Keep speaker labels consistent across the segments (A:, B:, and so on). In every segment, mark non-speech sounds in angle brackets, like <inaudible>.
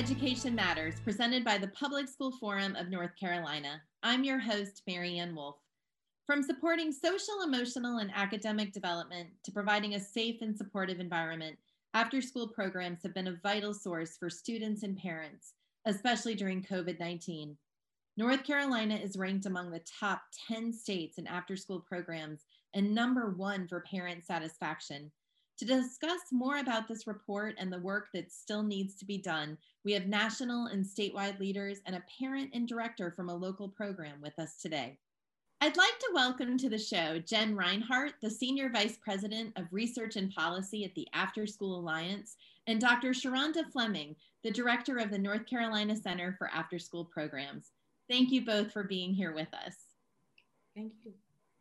A: Education Matters, presented by the Public School Forum of North Carolina. I'm your host, Mary Ann Wolf. From supporting social, emotional, and academic development to providing a safe and supportive environment, after school programs have been a vital source for students and parents, especially during COVID 19. North Carolina is ranked among the top 10 states in after school programs and number one for parent satisfaction. To discuss more about this report and the work that still needs to be done, we have national and statewide leaders and a parent and director from a local program with us today. I'd like to welcome to the show Jen Rinehart, the Senior Vice President of Research and Policy at the After School Alliance, and Dr. Sheronda Fleming, the Director of the North Carolina Center for After School Programs. Thank you both for being here with us.
B: Thank you.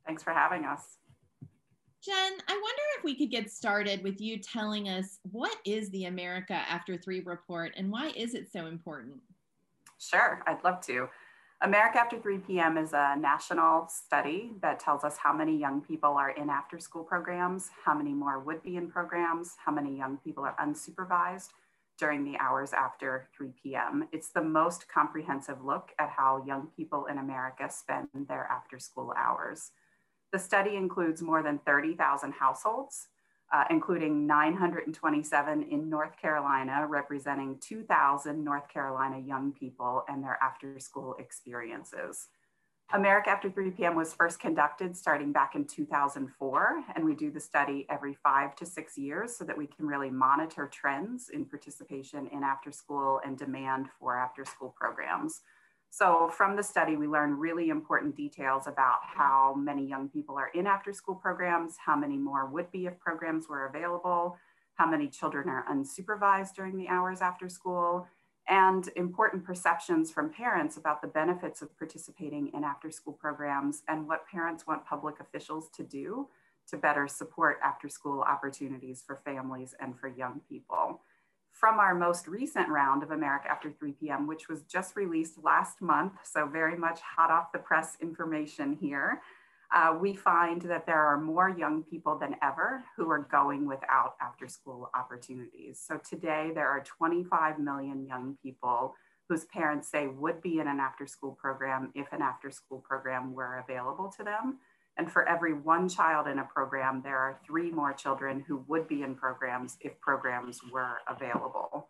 C: Thanks for having us.
A: Jen, I wonder if we could get started with you telling us what is the America After Three report and why is it so important?
C: Sure, I'd love to. America After 3 p.m. is a national study that tells us how many young people are in after school programs, how many more would be in programs, how many young people are unsupervised during the hours after 3 p.m. It's the most comprehensive look at how young people in America spend their after school hours. The study includes more than 30,000 households, uh, including 927 in North Carolina, representing 2,000 North Carolina young people and their after school experiences. America After 3 p.m. was first conducted starting back in 2004, and we do the study every five to six years so that we can really monitor trends in participation in after school and demand for after school programs. So from the study, we learned really important details about how many young people are in after school programs, how many more would be if programs were available, how many children are unsupervised during the hours after school, and important perceptions from parents about the benefits of participating in after school programs and what parents want public officials to do to better support after school opportunities for families and for young people from our most recent round of America After 3 p.m., which was just released last month, so very much hot off the press information here, uh, we find that there are more young people than ever who are going without after school opportunities. So today there are 25 million young people whose parents say would be in an after school program if an after school program were available to them. And for every one child in a program, there are three more children who would be in programs if programs were available.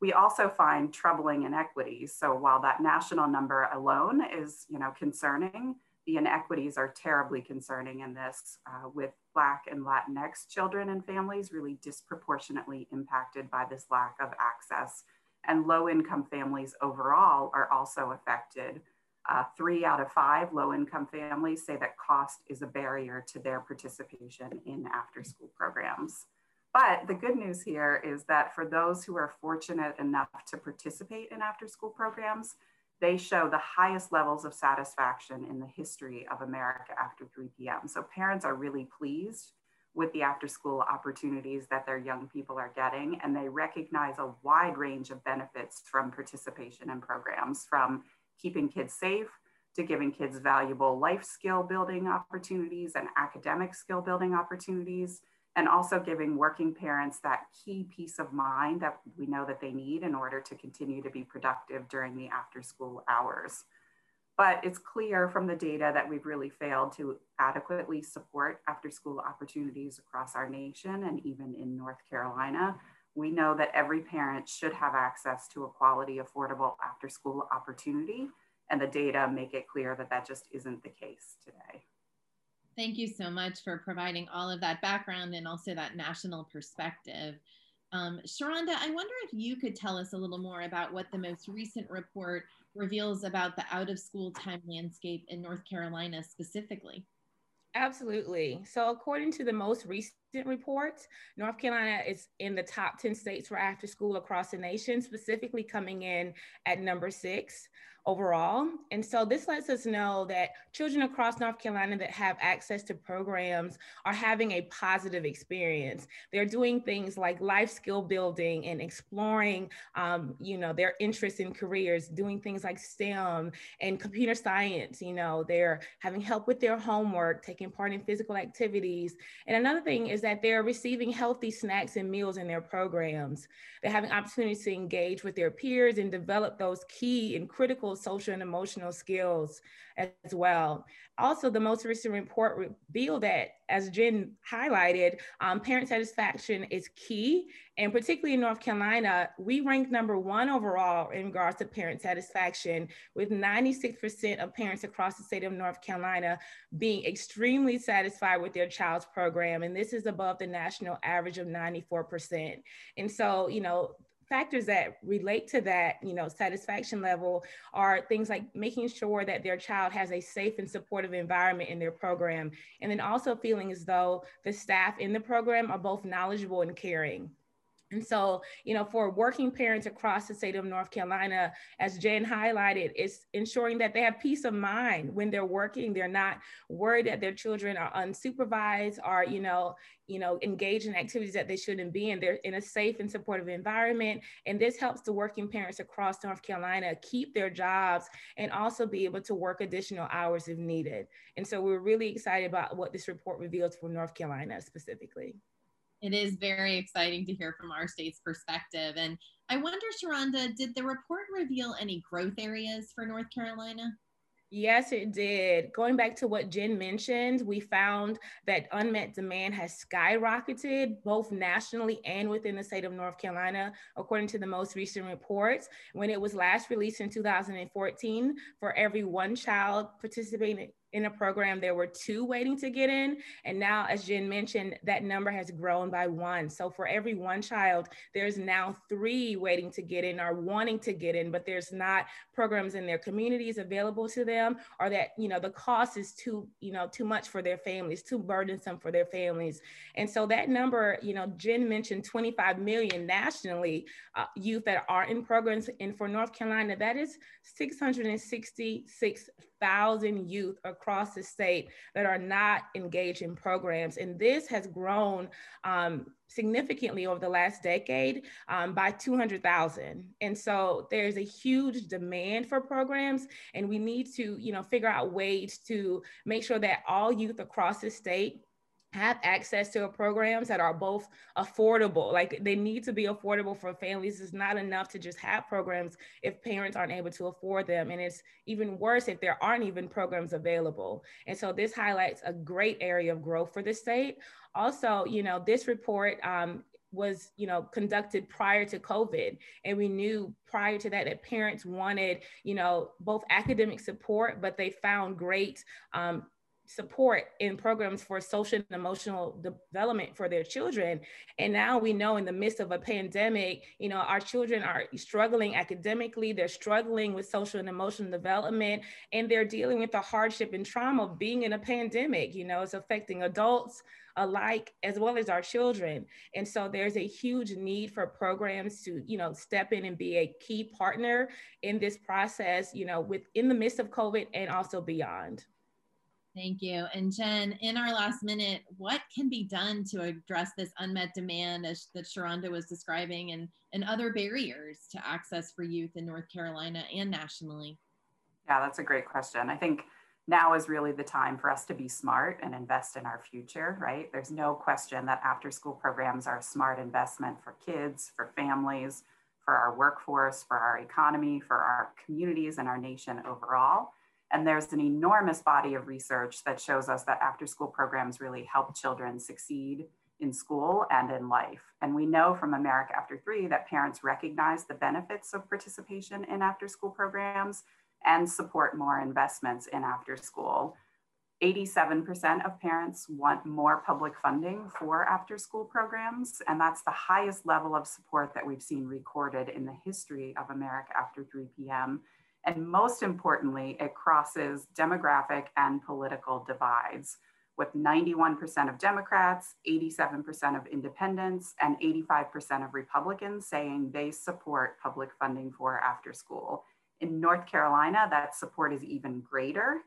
C: We also find troubling inequities. So while that national number alone is you know, concerning, the inequities are terribly concerning in this uh, with Black and Latinx children and families really disproportionately impacted by this lack of access. And low income families overall are also affected uh, three out of five low income families say that cost is a barrier to their participation in after school programs. But the good news here is that for those who are fortunate enough to participate in after school programs, they show the highest levels of satisfaction in the history of America after 3 p.m. So parents are really pleased with the after school opportunities that their young people are getting, and they recognize a wide range of benefits from participation in programs, from keeping kids safe to giving kids valuable life skill building opportunities and academic skill building opportunities and also giving working parents that key peace of mind that we know that they need in order to continue to be productive during the after school hours. But it's clear from the data that we've really failed to adequately support after school opportunities across our nation and even in North Carolina we know that every parent should have access to a quality, affordable after school opportunity. And the data make it clear that that just isn't the case today.
A: Thank you so much for providing all of that background and also that national perspective. Um, Sheronda, I wonder if you could tell us a little more about what the most recent report reveals about the out of school time landscape in North Carolina specifically.
B: Absolutely. So, according to the most recent reports, North Carolina is in the top 10 states for after school across the nation, specifically coming in at number six overall. And so this lets us know that children across North Carolina that have access to programs are having a positive experience. They're doing things like life skill building and exploring, um, you know, their interests in careers, doing things like STEM and computer science. You know, they're having help with their homework, taking part in physical activities. And another thing is that they're receiving healthy snacks and meals in their programs. They're having opportunities to engage with their peers and develop those key and critical social and emotional skills as well. Also, the most recent report revealed that, as Jen highlighted, um, parent satisfaction is key. And particularly in North Carolina, we rank number one overall in regards to parent satisfaction, with 96% of parents across the state of North Carolina being extremely satisfied with their child's program. And this is above the national average of 94%. And so, you know, factors that relate to that you know satisfaction level are things like making sure that their child has a safe and supportive environment in their program. And then also feeling as though the staff in the program are both knowledgeable and caring and so, you know, for working parents across the state of North Carolina, as Jen highlighted, it's ensuring that they have peace of mind when they're working. They're not worried that their children are unsupervised or, you know, you know, engage in activities that they shouldn't be in. They're in a safe and supportive environment. And this helps the working parents across North Carolina keep their jobs and also be able to work additional hours if needed. And so we're really excited about what this report reveals for North Carolina specifically
A: it is very exciting to hear from our state's perspective. And I wonder, Sheronda, did the report reveal any growth areas for North Carolina?
B: Yes, it did. Going back to what Jen mentioned, we found that unmet demand has skyrocketed both nationally and within the state of North Carolina, according to the most recent reports. When it was last released in 2014, for every one child participating in a program, there were two waiting to get in. And now, as Jen mentioned, that number has grown by one. So for every one child, there's now three waiting to get in or wanting to get in, but there's not programs in their communities available to them or that, you know, the cost is too, you know, too much for their families, too burdensome for their families. And so that number, you know, Jen mentioned 25 million nationally uh, youth that are in programs. And for North Carolina, that is 666 thousand youth across the state that are not engaged in programs. And this has grown um, significantly over the last decade um, by 200,000. And so there's a huge demand for programs and we need to, you know, figure out ways to make sure that all youth across the state have access to programs that are both affordable. Like they need to be affordable for families. It's not enough to just have programs if parents aren't able to afford them. And it's even worse if there aren't even programs available. And so this highlights a great area of growth for the state. Also, you know, this report um, was you know conducted prior to covid and we knew prior to that that parents wanted you know both academic support but they found great um, support in programs for social and emotional development for their children. And now we know in the midst of a pandemic you know our children are struggling academically they're struggling with social and emotional development and they're dealing with the hardship and trauma of being in a pandemic. You know it's affecting adults alike as well as our children. And so there's a huge need for programs to you know step in and be a key partner in this process you know within the midst of covid and also beyond
A: Thank you. And Jen, in our last minute, what can be done to address this unmet demand as, that Sheronda was describing and, and other barriers to access for youth in North Carolina and nationally?
C: Yeah, that's a great question. I think now is really the time for us to be smart and invest in our future, right? There's no question that after school programs are a smart investment for kids, for families, for our workforce, for our economy, for our communities and our nation overall. And there's an enormous body of research that shows us that after school programs really help children succeed in school and in life. And we know from America After Three that parents recognize the benefits of participation in after school programs and support more investments in after school. 87% of parents want more public funding for after school programs, and that's the highest level of support that we've seen recorded in the history of America After 3 p.m. And most importantly, it crosses demographic and political divides with 91% of Democrats, 87% of independents, and 85% of Republicans saying they support public funding for after school. In North Carolina, that support is even greater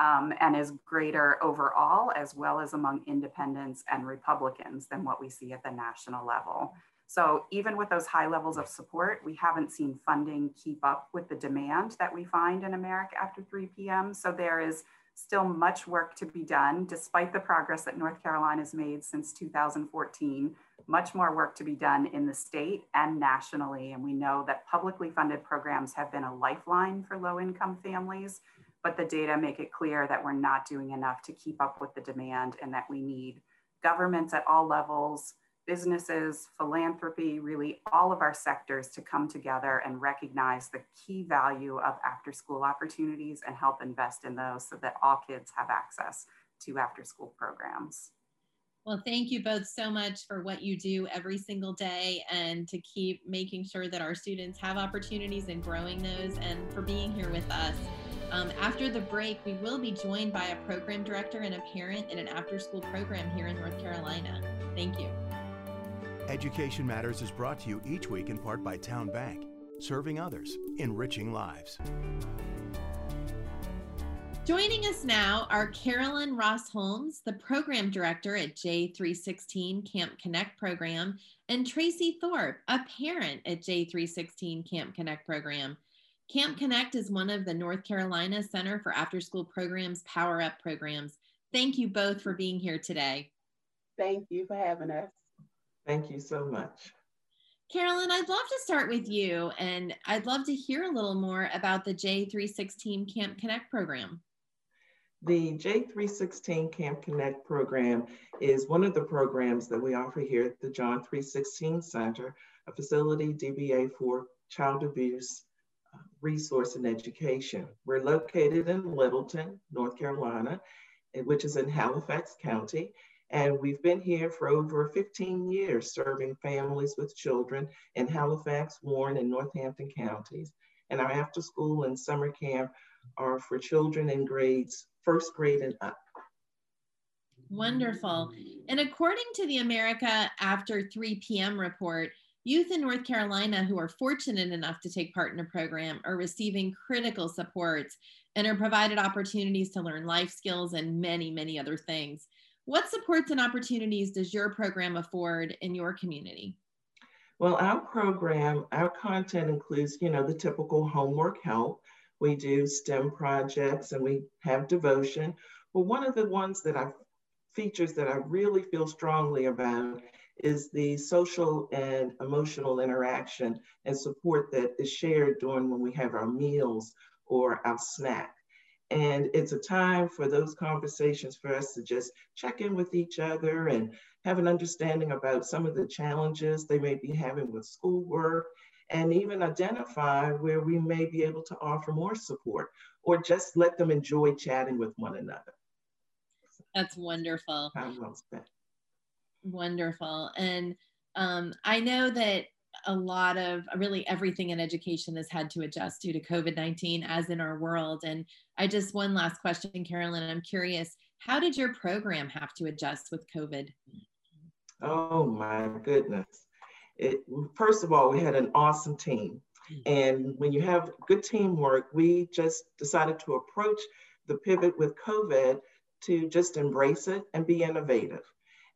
C: um, and is greater overall, as well as among independents and Republicans than what we see at the national level. So even with those high levels of support, we haven't seen funding keep up with the demand that we find in America after 3 p.m. So there is Still much work to be done, despite the progress that North Carolina has made since 2014, much more work to be done in the state and nationally. And we know that publicly funded programs have been a lifeline for low income families, but the data make it clear that we're not doing enough to keep up with the demand and that we need governments at all levels, businesses, philanthropy, really all of our sectors to come together and recognize the key value of after school opportunities and help invest in those so that all kids have access to after school programs.
A: Well, thank you both so much for what you do every single day and to keep making sure that our students have opportunities and growing those and for being here with us. Um, after the break, we will be joined by a program director and a parent in an after school program here in North Carolina. Thank you.
D: Education Matters is brought to you each week in part by Town Bank, serving others, enriching lives.
A: Joining us now are Carolyn Ross Holmes, the program director at J316 Camp Connect program, and Tracy Thorpe, a parent at J316 Camp Connect program. Camp Connect is one of the North Carolina Center for After School Programs Power Up programs. Thank you both for being here today.
E: Thank you for having us.
F: Thank you so much.
A: Carolyn, I'd love to start with you, and I'd love to hear a little more about the J316 Camp Connect program.
F: The J316 Camp Connect program is one of the programs that we offer here at the John 316 Center, a facility DBA for child abuse uh, resource and education. We're located in Littleton, North Carolina, which is in Halifax County, and we've been here for over 15 years serving families with children in Halifax, Warren, and Northampton counties. And our after school and summer camp are for children in grades first grade and up.
A: Wonderful. And according to the America After 3 p.m. report, youth in North Carolina who are fortunate enough to take part in a program are receiving critical supports and are provided opportunities to learn life skills and many, many other things. What supports and opportunities does your program afford in your community?
F: Well, our program, our content includes, you know, the typical homework help. We do STEM projects and we have devotion. But one of the ones that I features that I really feel strongly about is the social and emotional interaction and support that is shared during when we have our meals or our snack. And it's a time for those conversations for us to just check in with each other and have an understanding about some of the challenges they may be having with schoolwork and even identify where we may be able to offer more support or just let them enjoy chatting with one another.
A: That's wonderful. Wonderful. And um, I know that a lot of really everything in education has had to adjust due to COVID 19, as in our world. And I just, one last question, Carolyn, I'm curious, how did your program have to adjust with COVID?
F: Oh my goodness. It, first of all, we had an awesome team. Mm-hmm. And when you have good teamwork, we just decided to approach the pivot with COVID to just embrace it and be innovative.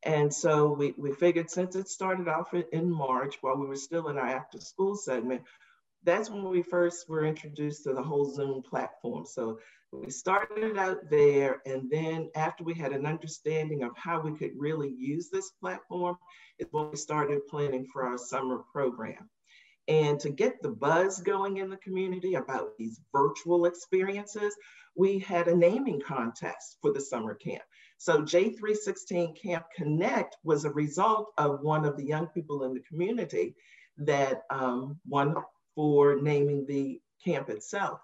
F: And so we, we figured since it started off in March while we were still in our after school segment, that's when we first were introduced to the whole Zoom platform. So we started out there, and then after we had an understanding of how we could really use this platform, is when we started planning for our summer program. And to get the buzz going in the community about these virtual experiences, we had a naming contest for the summer camp. So J316 Camp Connect was a result of one of the young people in the community that um, won for naming the camp itself.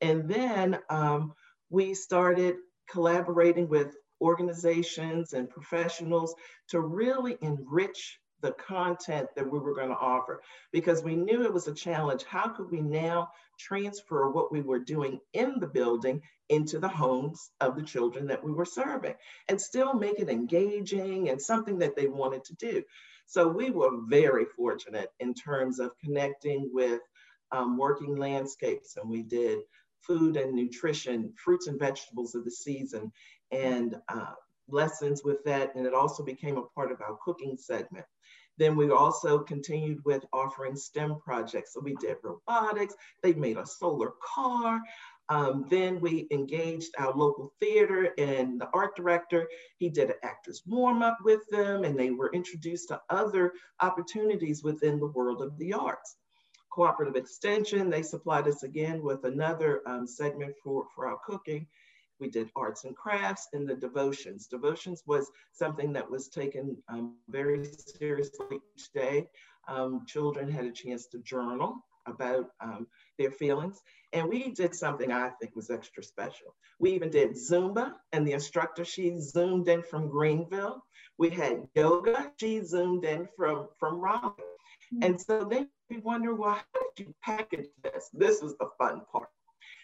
F: And then um, we started collaborating with organizations and professionals to really enrich the content that we were going to offer because we knew it was a challenge. How could we now transfer what we were doing in the building into the homes of the children that we were serving and still make it engaging and something that they wanted to do? So we were very fortunate in terms of connecting with um, working landscapes and we did food and nutrition, fruits and vegetables of the season and uh, lessons with that. And it also became a part of our cooking segment. Then we also continued with offering STEM projects. So we did robotics, they made a solar car. Um, then we engaged our local theater and the art director. He did an actor's warm up with them and they were introduced to other opportunities within the world of the arts. Cooperative Extension, they supplied us again with another um, segment for, for our cooking. We did arts and crafts and the devotions. Devotions was something that was taken um, very seriously each day. Um, children had a chance to journal about um, their feelings. And we did something I think was extra special. We even did Zumba, and the instructor, she zoomed in from Greenville. We had yoga, she zoomed in from, from Raleigh. And so then we wonder, well, how did you package this? This was the fun part.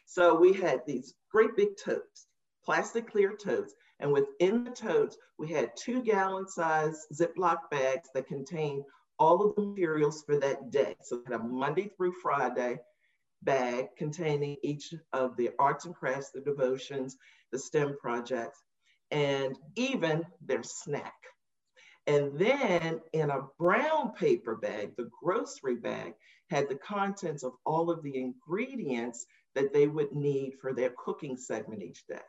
F: So we had these great big totes, plastic clear totes, and within the totes, we had two gallon size Ziploc bags that contained all of the materials for that day. So we had a Monday through Friday bag containing each of the arts and crafts, the devotions, the STEM projects, and even their snack. And then in a brown paper bag, the grocery bag had the contents of all of the ingredients that they would need for their cooking segment each day.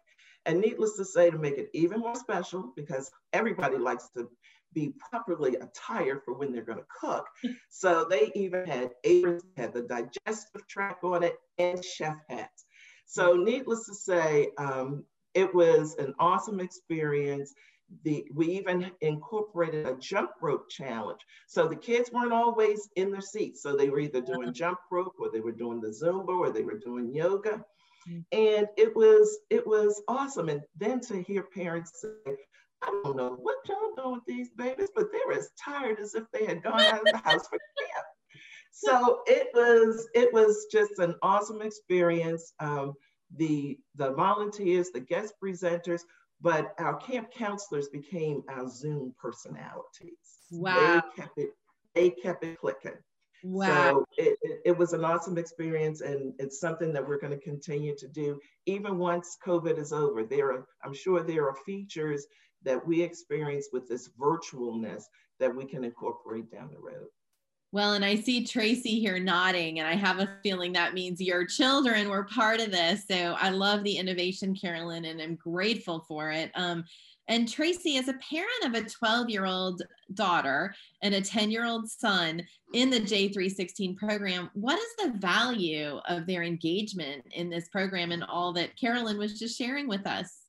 F: And needless to say, to make it even more special, because everybody likes to be properly attired for when they're going to cook. <laughs> so they even had aprons, had the digestive tract on it, and chef hats. So needless to say, um, it was an awesome experience. The, we even incorporated a jump rope challenge. So the kids weren't always in their seats. So they were either doing jump rope or they were doing the Zumba or they were doing yoga. Mm. And it was it was awesome. And then to hear parents say, I don't know what y'all doing with these babies, but they're as tired as if they had gone out of the house for camp. So it was it was just an awesome experience. Um, the the volunteers, the guest presenters, but our camp counselors became our Zoom personalities.
A: Wow.
F: They kept it, they kept it clicking.
A: Wow.
F: So it, it, it, was an awesome experience and it's something that we're going to continue to do even once COVID is over. There are, I'm sure there are features that we experience with this virtualness that we can incorporate down the road.
A: Well, and I see Tracy here nodding, and I have a feeling that means your children were part of this. So I love the innovation, Carolyn, and I'm grateful for it. Um, and Tracy, as a parent of a 12 year old daughter and a 10 year old son in the J316 program, what is the value of their engagement in this program and all that Carolyn was just sharing with us?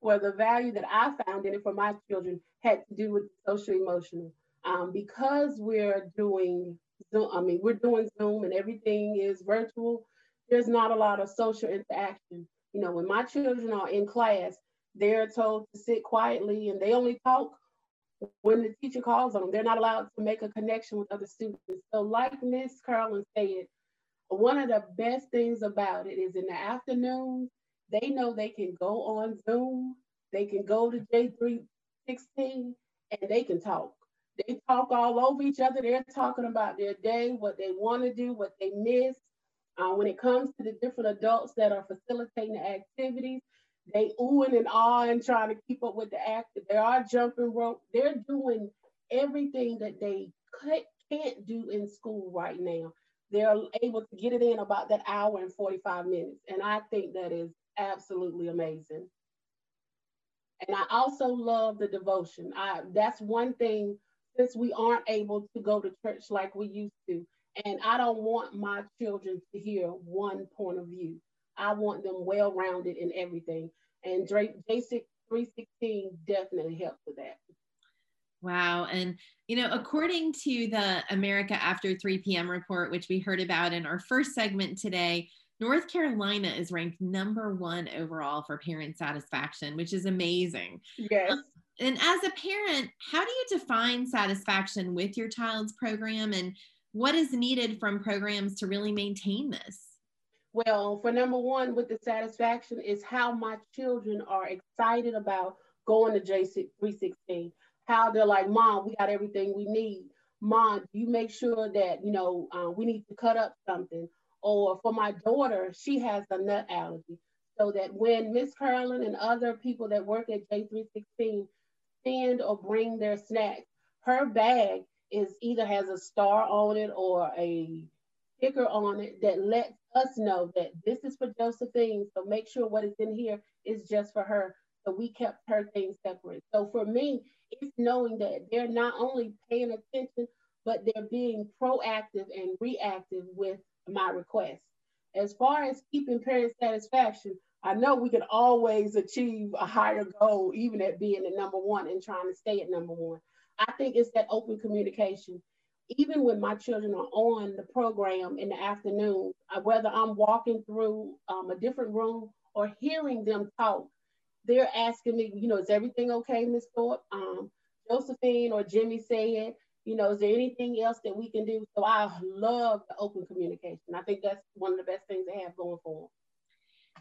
E: Well, the value that I found in it for my children had to do with social emotional. Um, because we're doing Zoom, I mean, we're doing Zoom and everything is virtual, there's not a lot of social interaction. You know, when my children are in class, they're told to sit quietly and they only talk when the teacher calls on them. They're not allowed to make a connection with other students. So, like Miss Carolyn said, one of the best things about it is in the afternoon, they know they can go on Zoom, they can go to J316, and they can talk. They talk all over each other. They're talking about their day, what they want to do, what they miss. Uh, when it comes to the different adults that are facilitating the activities, they oohing and ahhing, trying to keep up with the act. They are jumping rope. They're doing everything that they can't do in school right now. They're able to get it in about that hour and 45 minutes. And I think that is absolutely amazing. And I also love the devotion. I that's one thing since we aren't able to go to church like we used to. And I don't want my children to hear one point of view. I want them well rounded in everything. And J6 316 definitely helps with that.
A: Wow. And, you know, according to the America After 3 p.m. report, which we heard about in our first segment today, North Carolina is ranked number one overall for parent satisfaction, which is amazing.
E: Yes. Um,
A: and as a parent, how do you define satisfaction with your child's program and what is needed from programs to really maintain this?
E: Well, for number one, with the satisfaction is how my children are excited about going to J316. How they're like, Mom, we got everything we need. Mom, you make sure that, you know, uh, we need to cut up something or for my daughter, she has a nut allergy. So that when Miss Carolyn and other people that work at J316 send or bring their snacks, her bag is either has a star on it or a sticker on it that lets us know that this is for Josephine. So make sure what is in here is just for her. So we kept her things separate. So for me, it's knowing that they're not only paying attention, but they're being proactive and reactive with my request. As far as keeping parent satisfaction, I know we can always achieve a higher goal, even at being at number one and trying to stay at number one. I think it's that open communication. Even when my children are on the program in the afternoon, uh, whether I'm walking through um, a different room or hearing them talk, they're asking me, you know, is everything okay, Miss Thorpe? Um, Josephine or Jimmy said, you know, is there anything else that we can do? So I love the open communication. I think that's one of the best things they have going for them.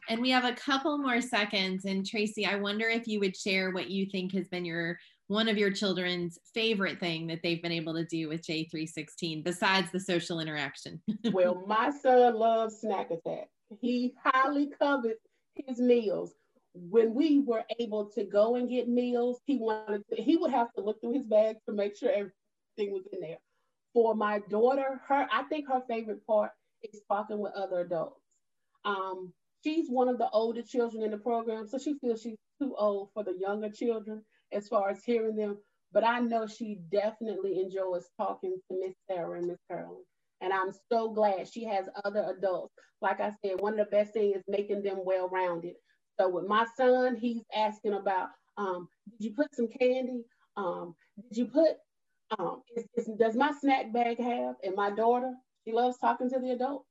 A: And we have a couple more seconds. And Tracy, I wonder if you would share what you think has been your one of your children's favorite thing that they've been able to do with J316 besides the social interaction. <laughs>
E: well, my son loves snack attack. He highly covets his meals. When we were able to go and get meals, he wanted to, he would have to look through his bag to make sure everything was in there. For my daughter, her I think her favorite part is talking with other adults. Um, she's one of the older children in the program, so she feels she's too old for the younger children as far as hearing them. But I know she definitely enjoys talking to Miss Sarah and Miss Carolyn. And I'm so glad she has other adults. Like I said, one of the best things is making them well rounded. So with my son, he's asking about, um, did you put some candy? Um, did you put, um, is, is, does my snack bag have? And my daughter, she loves talking to the adults.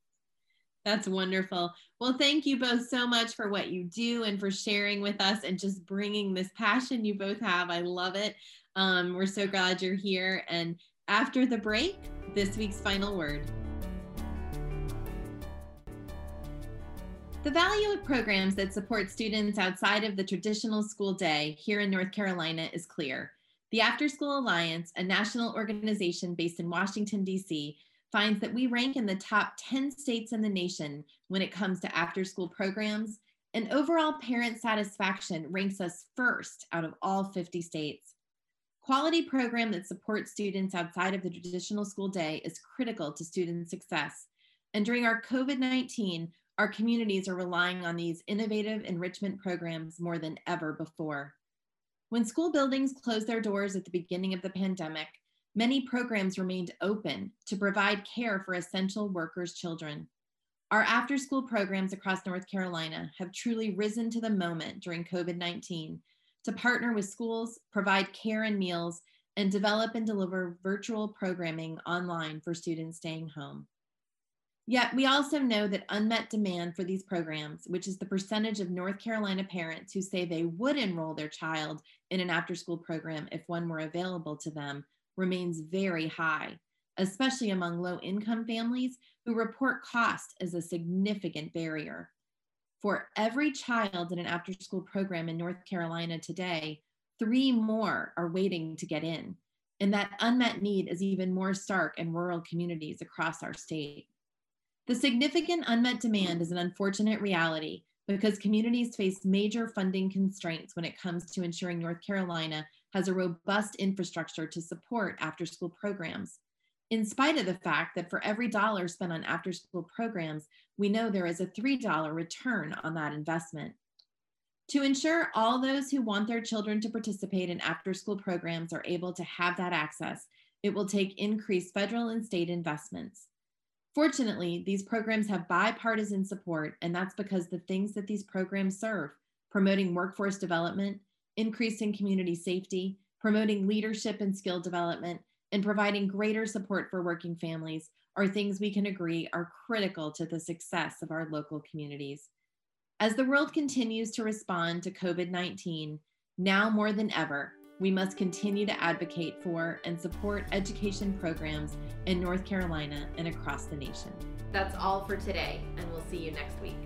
A: That's wonderful. Well, thank you both so much for what you do and for sharing with us and just bringing this passion you both have. I love it. Um, we're so glad you're here. And after the break, this week's final word. The value of programs that support students outside of the traditional school day here in North Carolina is clear. The After School Alliance, a national organization based in Washington, D.C., finds that we rank in the top 10 states in the nation when it comes to after school programs, and overall parent satisfaction ranks us first out of all 50 states. Quality program that supports students outside of the traditional school day is critical to student success. And during our COVID 19, our communities are relying on these innovative enrichment programs more than ever before. When school buildings closed their doors at the beginning of the pandemic, many programs remained open to provide care for essential workers' children. Our after school programs across North Carolina have truly risen to the moment during COVID 19 to partner with schools, provide care and meals, and develop and deliver virtual programming online for students staying home. Yet, we also know that unmet demand for these programs, which is the percentage of North Carolina parents who say they would enroll their child in an after school program if one were available to them, remains very high, especially among low income families who report cost as a significant barrier. For every child in an after school program in North Carolina today, three more are waiting to get in. And that unmet need is even more stark in rural communities across our state. The significant unmet demand is an unfortunate reality because communities face major funding constraints when it comes to ensuring North Carolina has a robust infrastructure to support after school programs. In spite of the fact that for every dollar spent on after school programs, we know there is a $3 return on that investment. To ensure all those who want their children to participate in after school programs are able to have that access, it will take increased federal and state investments. Fortunately, these programs have bipartisan support, and that's because the things that these programs serve promoting workforce development, increasing community safety, promoting leadership and skill development, and providing greater support for working families are things we can agree are critical to the success of our local communities. As the world continues to respond to COVID 19, now more than ever, we must continue to advocate for and support education programs in North Carolina and across the nation.
G: That's all for today, and we'll see you next week.